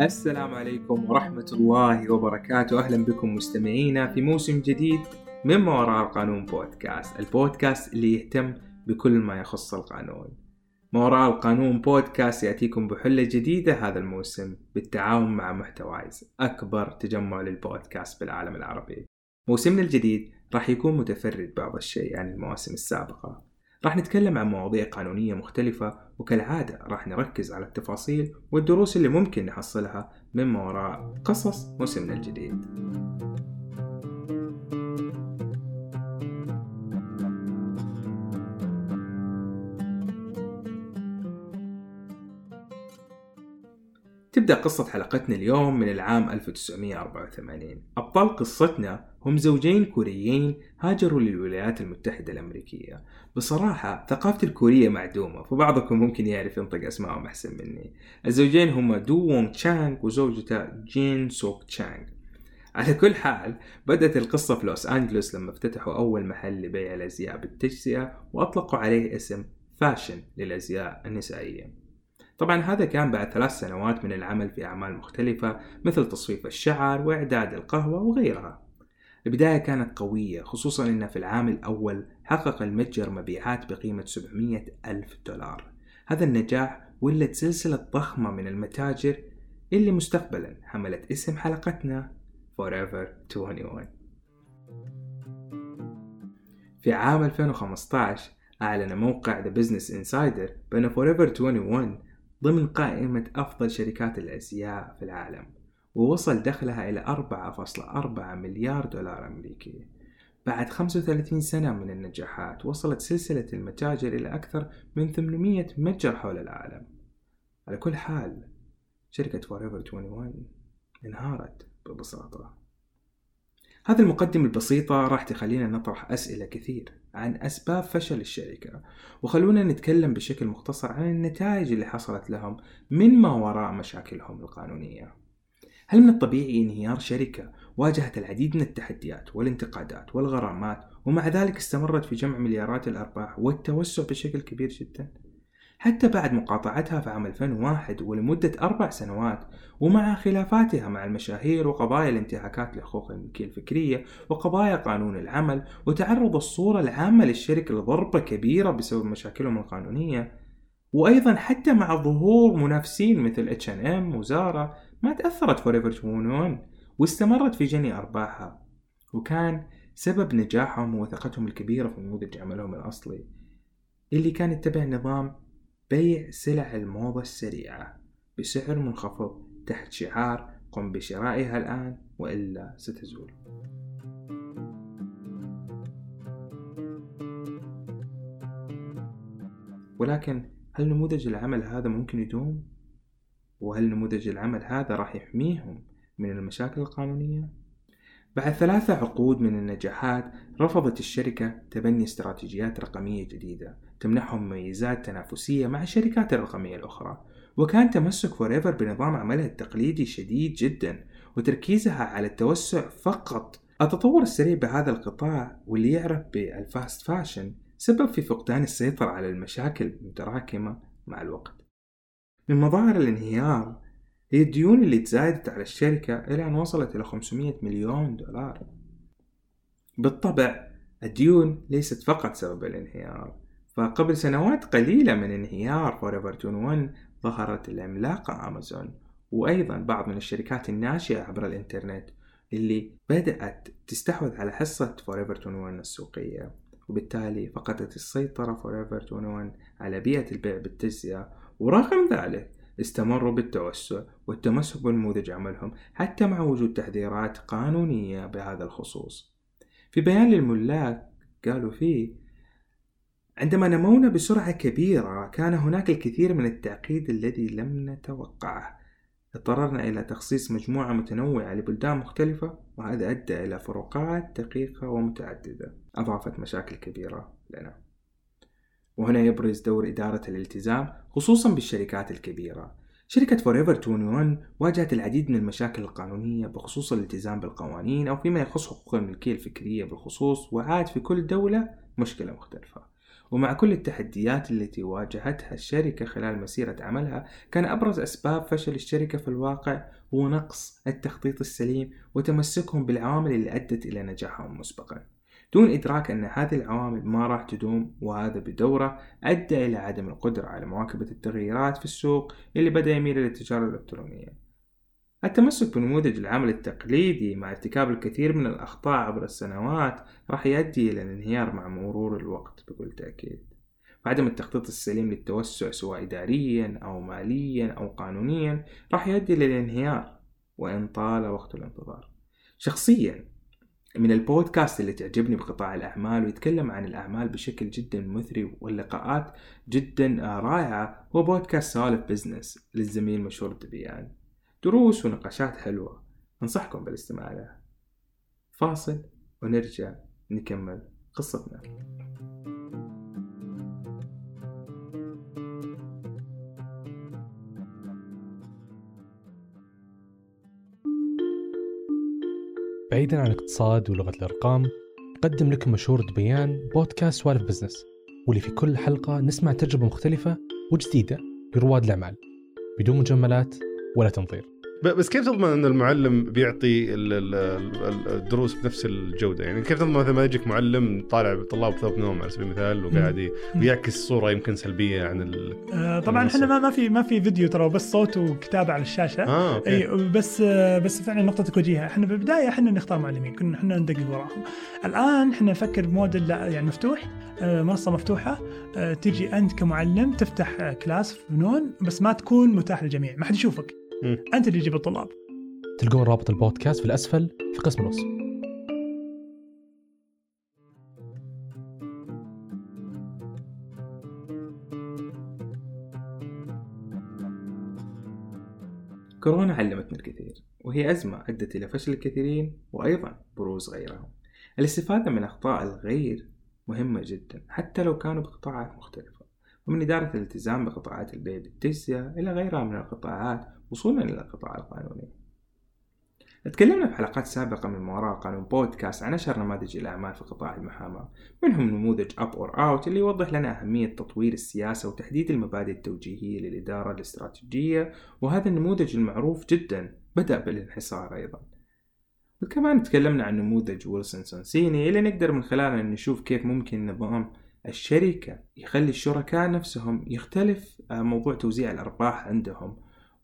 السلام عليكم ورحمة الله وبركاته. أهلا بكم مستمعينا في موسم جديد من ما وراء القانون بودكاست البودكاست اللي يهتم بكل ما يخص القانون. ما وراء القانون بودكاست يأتيكم بحلة جديدة هذا الموسم بالتعاون مع محتوايز أكبر تجمع للبودكاست بالعالم العربي. موسمنا الجديد راح يكون متفرد بعض الشيء عن المواسم السابقة. راح نتكلم عن مواضيع قانونية مختلفة وكالعادة راح نركز على التفاصيل والدروس اللي ممكن نحصلها من وراء قصص موسمنا الجديد. تبدأ قصة حلقتنا اليوم من العام 1984 أبطال قصتنا هم زوجين كوريين هاجروا للولايات المتحدة الأمريكية. بصراحة ثقافة الكورية معدومة فبعضكم ممكن يعرف ينطق أسمائهم أحسن مني. الزوجين هما دو وونغ تشانغ وزوجته جين سوك تشانغ. على كل حال بدأت القصة في لوس أنجلوس لما افتتحوا أول محل لبيع الأزياء بالتجزئة وأطلقوا عليه اسم فاشن للأزياء النسائية. طبعا هذا كان بعد ثلاث سنوات من العمل في أعمال مختلفة مثل تصفيف الشعر وإعداد القهوة وغيرها. البداية كانت قوية خصوصا أن في العام الأول حقق المتجر مبيعات بقيمة 700 ألف دولار. هذا النجاح ولد سلسلة ضخمة من المتاجر اللي مستقبلا حملت اسم حلقتنا Forever 21 في عام 2015 أعلن موقع The Business Insider بأن Forever 21 ضمن قائمة أفضل شركات الأزياء في العالم ووصل دخلها إلى 4.4 مليار دولار أمريكي. بعد 35 سنة من النجاحات وصلت سلسلة المتاجر إلى أكثر من 800 متجر حول العالم. على كل حال شركة Forever 21 انهارت ببساطة. هذه المقدمة البسيطة راح تخلينا نطرح أسئلة كثير عن أسباب فشل الشركة وخلونا نتكلم بشكل مختصر عن النتائج اللي حصلت لهم من ما وراء مشاكلهم القانونية هل من الطبيعي انهيار شركة واجهت العديد من التحديات والانتقادات والغرامات ومع ذلك استمرت في جمع مليارات الأرباح والتوسع بشكل كبير جدا؟ حتى بعد مقاطعتها في عام 2001 ولمدة أربع سنوات ومع خلافاتها مع المشاهير وقضايا الانتهاكات لحقوق الملكية الفكرية وقضايا قانون العمل وتعرض الصورة العامة للشركة لضربة كبيرة بسبب مشاكلهم القانونية وأيضا حتى مع ظهور منافسين مثل H&M وزارا ما تأثرت فوريفر 21 واستمرت في جني أرباحها وكان سبب نجاحهم وثقتهم الكبيرة في نموذج عملهم الأصلي اللي كان يتبع نظام بيع سلع الموضة السريعة بسعر منخفض تحت شعار قم بشرائها الآن وإلا ستزول ولكن هل نموذج العمل هذا ممكن يدوم؟ وهل نموذج العمل هذا راح يحميهم من المشاكل القانونية؟ بعد ثلاثة عقود من النجاحات رفضت الشركة تبني استراتيجيات رقمية جديدة تمنحهم ميزات تنافسية مع الشركات الرقمية الأخرى. وكان تمسك Forever بنظام عملها التقليدي شديد جدا وتركيزها على التوسع فقط. التطور السريع بهذا القطاع واللي يعرف بال fast fashion سبب في فقدان السيطرة على المشاكل المتراكمة مع الوقت. من مظاهر الانهيار هي الديون اللي تزايدت على الشركة إلى أن وصلت إلى 500 مليون دولار. بالطبع الديون ليست فقط سبب الانهيار فقبل سنوات قليلة من انهيار Forever 21 ظهرت العملاقة أمازون وأيضا بعض من الشركات الناشئة عبر الإنترنت اللي بدأت تستحوذ على حصة Forever 21 السوقية. وبالتالي فقدت السيطرة Forever 21 على بيئة البيع بالتجزئة. ورغم ذلك استمروا بالتوسع والتمسك بنموذج عملهم حتى مع وجود تحذيرات قانونية بهذا الخصوص. في بيان للملاك قالوا فيه عندما نمونا بسرعة كبيرة كان هناك الكثير من التعقيد الذي لم نتوقعه. اضطررنا إلى تخصيص مجموعة متنوعة لبلدان مختلفة وهذا أدى إلى فروقات دقيقة ومتعددة. أضافت مشاكل كبيرة لنا. وهنا يبرز دور إدارة الالتزام خصوصا بالشركات الكبيرة. شركة Forever 21 واجهت العديد من المشاكل القانونية بخصوص الالتزام بالقوانين أو فيما يخص حقوق الملكية الفكرية بالخصوص وعاد في كل دولة مشكلة مختلفة. ومع كل التحديات التي واجهتها الشركة خلال مسيرة عملها كان أبرز أسباب فشل الشركة في الواقع هو نقص التخطيط السليم وتمسكهم بالعوامل اللي أدت إلى نجاحهم مسبقا. دون إدراك أن هذه العوامل ما راح تدوم وهذا بدورة أدى إلى عدم القدرة على مواكبة التغييرات في السوق اللي بدأ يميل إلى التجارة الإلكترونية. التمسك بنموذج العمل التقليدي مع ارتكاب الكثير من الأخطاء عبر السنوات راح يؤدي إلى الانهيار مع مرور الوقت بكل تأكيد. وعدم التخطيط السليم للتوسع سواء إداريا أو ماليا أو قانونيا راح يؤدي إلى الانهيار وإن طال وقت الانتظار. شخصيا من البودكاست اللي تعجبني بقطاع الأعمال ويتكلم عن الأعمال بشكل جدا مثري واللقاءات جدا رائعة هو بودكاست سوالف business للزميل مشهور الدبيان دروس ونقاشات حلوة. أنصحكم بالاستماع لها فاصل ونرجع نكمل قصتنا. بعيدا عن الاقتصاد ولغة الأرقام قدم لكم مشهور دبيان بودكاست سوالف بزنس واللي في كل حلقة نسمع تجربة مختلفة وجديدة لرواد الأعمال بدون مجاملات ولا تنظير. بس كيف تضمن إن المعلم بيعطي الدروس بنفس الجودة؟ يعني كيف تضمن مثلا ما يجيك معلم طالع للطلاب بثوب نوم على سبيل المثال وقاعد يعكس صورة يمكن سلبية عن ال آه طبعا إحنا ما ما في ما في فيديو ترى بس صوت وكتابة على الشاشة. آه okay. إي بس آه بس فعلا نقطتك وجيهه إحنا بالبدايه إحنا نختار معلمين كنا إحنا ندقق وراهم. الآن إحنا نفكر بموديل لا يعني مفتوح آه منصة مفتوحة آه تجي أنت كمعلم تفتح كلاس في فنون بس ما تكون متاح للجميع ما حد يشوفك. أنت اللي تجيب الطلاب. تلقون رابط البودكاست في الأسفل في قسم الوصف كورونا علمتنا الكثير وهي أزمة أدت إلى فشل الكثيرين وأيضا بروز غيرهم. الاستفادة من أخطاء الغير مهمة جدا حتى لو كانوا بقطاعات مختلفة. ومن إدارة الالتزام بقطاعات البيع بالتجزئة إلى غيرها من القطاعات وصولا إلى القطاع القانوني. تكلمنا في حلقات سابقة من وراء قانون بودكاست عن أشهر نماذج الأعمال في قطاع المحاماة منهم نموذج أب أور أوت اللي يوضح لنا أهمية تطوير السياسة وتحديد المبادئ التوجيهية للإدارة الاستراتيجية وهذا النموذج المعروف جدا بدأ بالانحصار أيضا. وكمان تكلمنا عن نموذج Wilson Sonsini اللي نقدر من خلاله نشوف كيف ممكن نظام الشركة يخلي الشركاء نفسهم يختلف آه، موضوع توزيع الأرباح عندهم.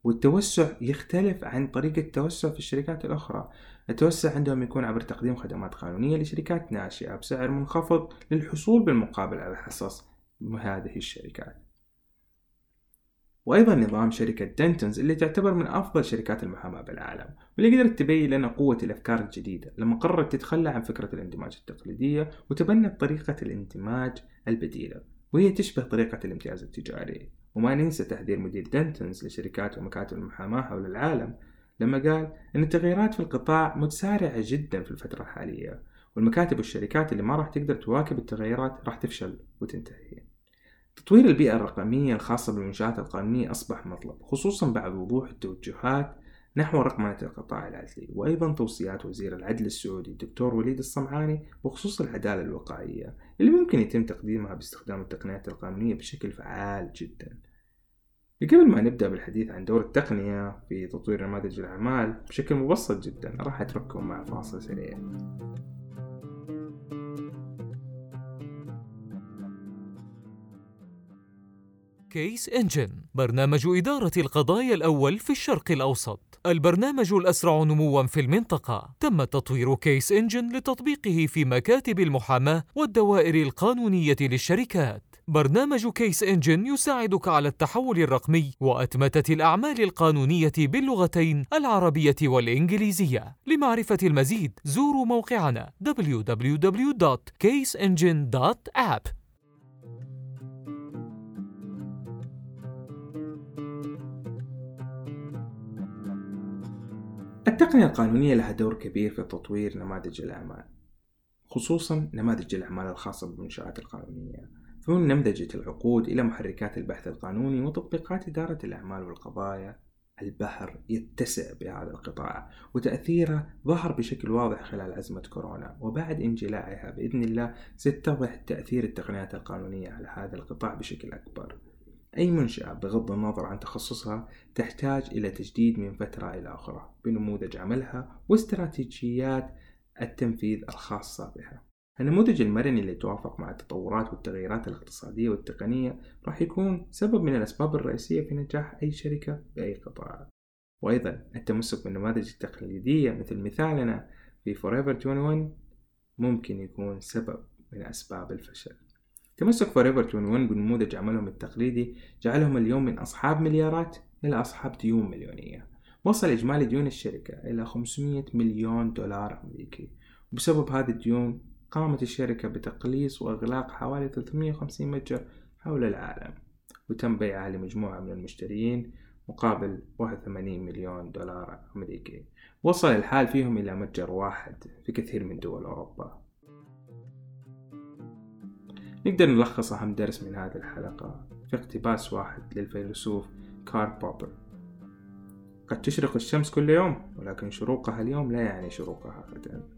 والتوسع يختلف عن طريقة التوسع في الشركات الأخرى. التوسع عندهم يكون عبر تقديم خدمات قانونية لشركات ناشئة بسعر منخفض للحصول بالمقابل على حصص هذه الشركات. وأيضا نظام شركة Dentons اللي تعتبر من أفضل شركات المحاماة بالعالم واللي قدرت تبين لنا قوة الأفكار الجديدة لما قررت تتخلى عن فكرة الاندماج التقليدية وتبنت طريقة الاندماج البديلة وهي تشبه طريقة الامتياز التجاري. وما ننسى تحذير مدير دنتنز لشركات ومكاتب المحاماة حول العالم لما قال أن التغييرات في القطاع متسارعة جدا في الفترة الحالية والمكاتب والشركات اللي ما راح تقدر تواكب التغيرات راح تفشل وتنتهي. تطوير البيئة الرقمية الخاصة بالمنشآت القانونية أصبح مطلب خصوصا بعد وضوح التوجهات نحو رقمنة القطاع العدلي وأيضا توصيات وزير العدل السعودي الدكتور وليد الصمعاني بخصوص العدالة الوقائية اللي ممكن يتم تقديمها باستخدام التقنيات القانونية بشكل فعال جدا. قبل ما نبدأ بالحديث عن دور التقنية في تطوير نماذج الأعمال بشكل مبسط جدا راح أترككم مع فاصل سريع. Case Engine برنامج إدارة القضايا الأول في الشرق الأوسط. البرنامج الأسرع نموا في المنطقة. تم تطوير Case Engine لتطبيقه في مكاتب المحاماة والدوائر القانونية للشركات. برنامج Case Engine يساعدك على التحول الرقمي وأتمتة الأعمال القانونية باللغتين العربية والإنجليزية. لمعرفة المزيد زوروا موقعنا www.caseengine.app التقنية القانونية لها دور كبير في تطوير نماذج الأعمال خصوصا نماذج الأعمال الخاصة بالمنشآت القانونية. فمن نمذجة العقود إلى محركات البحث القانوني وتطبيقات إدارة الأعمال والقضايا. البحر يتسع بهذا القطاع وتأثيره ظهر بشكل واضح خلال أزمة كورونا وبعد انجلاعها بإذن الله ستتضح تأثير التقنيات القانونية على هذا القطاع بشكل أكبر. أي منشأة بغض النظر عن تخصصها تحتاج إلى تجديد من فترة إلى أخرى بنموذج عملها واستراتيجيات التنفيذ الخاصة بها. النموذج المرن اللي يتوافق مع التطورات والتغييرات الاقتصادية والتقنية راح يكون سبب من الأسباب الرئيسية في نجاح أي شركة بأي قطاع. وأيضا التمسك بالنماذج التقليدية مثل مثالنا في Forever 21 ممكن يكون سبب من أسباب الفشل. تمسك Forever 21 بنموذج عملهم التقليدي جعلهم اليوم من أصحاب مليارات إلى أصحاب ديون مليونية. وصل إجمالي ديون الشركة إلى 500 مليون دولار أمريكي. وبسبب هذه الديون قامت الشركة بتقليص وإغلاق حوالي 350 متجر حول العالم وتم بيعها لمجموعة من المشترين مقابل 81 مليون دولار أمريكي. وصل الحال فيهم إلى متجر واحد في كثير من دول أوروبا. نقدر نلخص أهم درس من هذه الحلقة في اقتباس واحد للفيلسوف كارل بوبر. قد تشرق الشمس كل يوم ولكن شروقها اليوم لا يعني شروقها غدا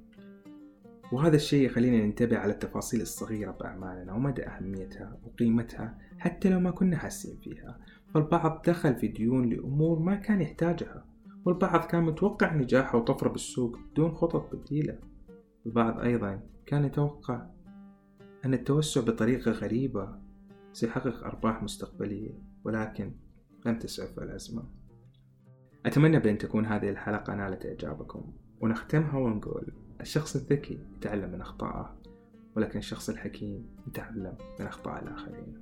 وهذا الشيء يخلينا ننتبه على التفاصيل الصغيرة بأعمالنا ومدى أهميتها وقيمتها حتى لو ما كنا حاسين فيها. فالبعض دخل في ديون لأمور ما كان يحتاجها والبعض كان متوقع نجاحه وطفرة بالسوق بدون خطط بديلة. البعض أيضا كان يتوقع أن التوسع بطريقة غريبة سيحقق أرباح مستقبلية ولكن لم تسعف الأزمة. أتمنى بأن تكون هذه الحلقة نالت إعجابكم ونختمها ونقول الشخص الذكي يتعلم من أخطائه ولكن الشخص الحكيم يتعلم من أخطاء الآخرين.